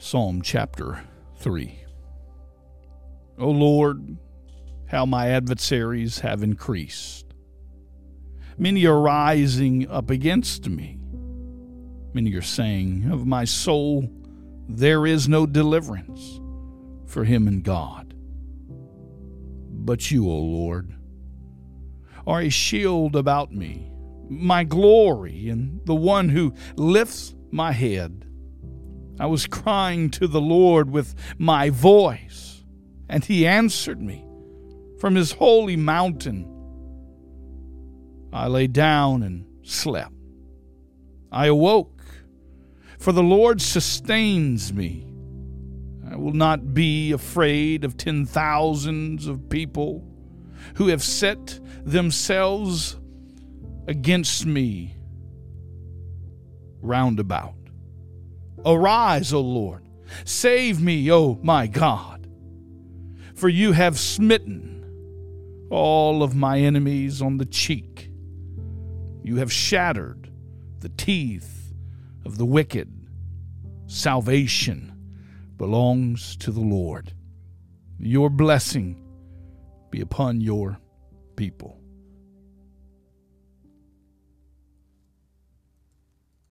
Psalm chapter 3. O Lord, how my adversaries have increased. Many are rising up against me. Many are saying, Of my soul, there is no deliverance for him in God. But you, O Lord, are a shield about me, my glory, and the one who lifts my head. I was crying to the Lord with my voice, and he answered me from his holy mountain. I lay down and slept. I awoke, for the Lord sustains me. I will not be afraid of ten thousands of people who have set themselves against me round about. Arise, O Lord. Save me, O my God. For you have smitten all of my enemies on the cheek. You have shattered the teeth of the wicked. Salvation belongs to the Lord. Your blessing be upon your people.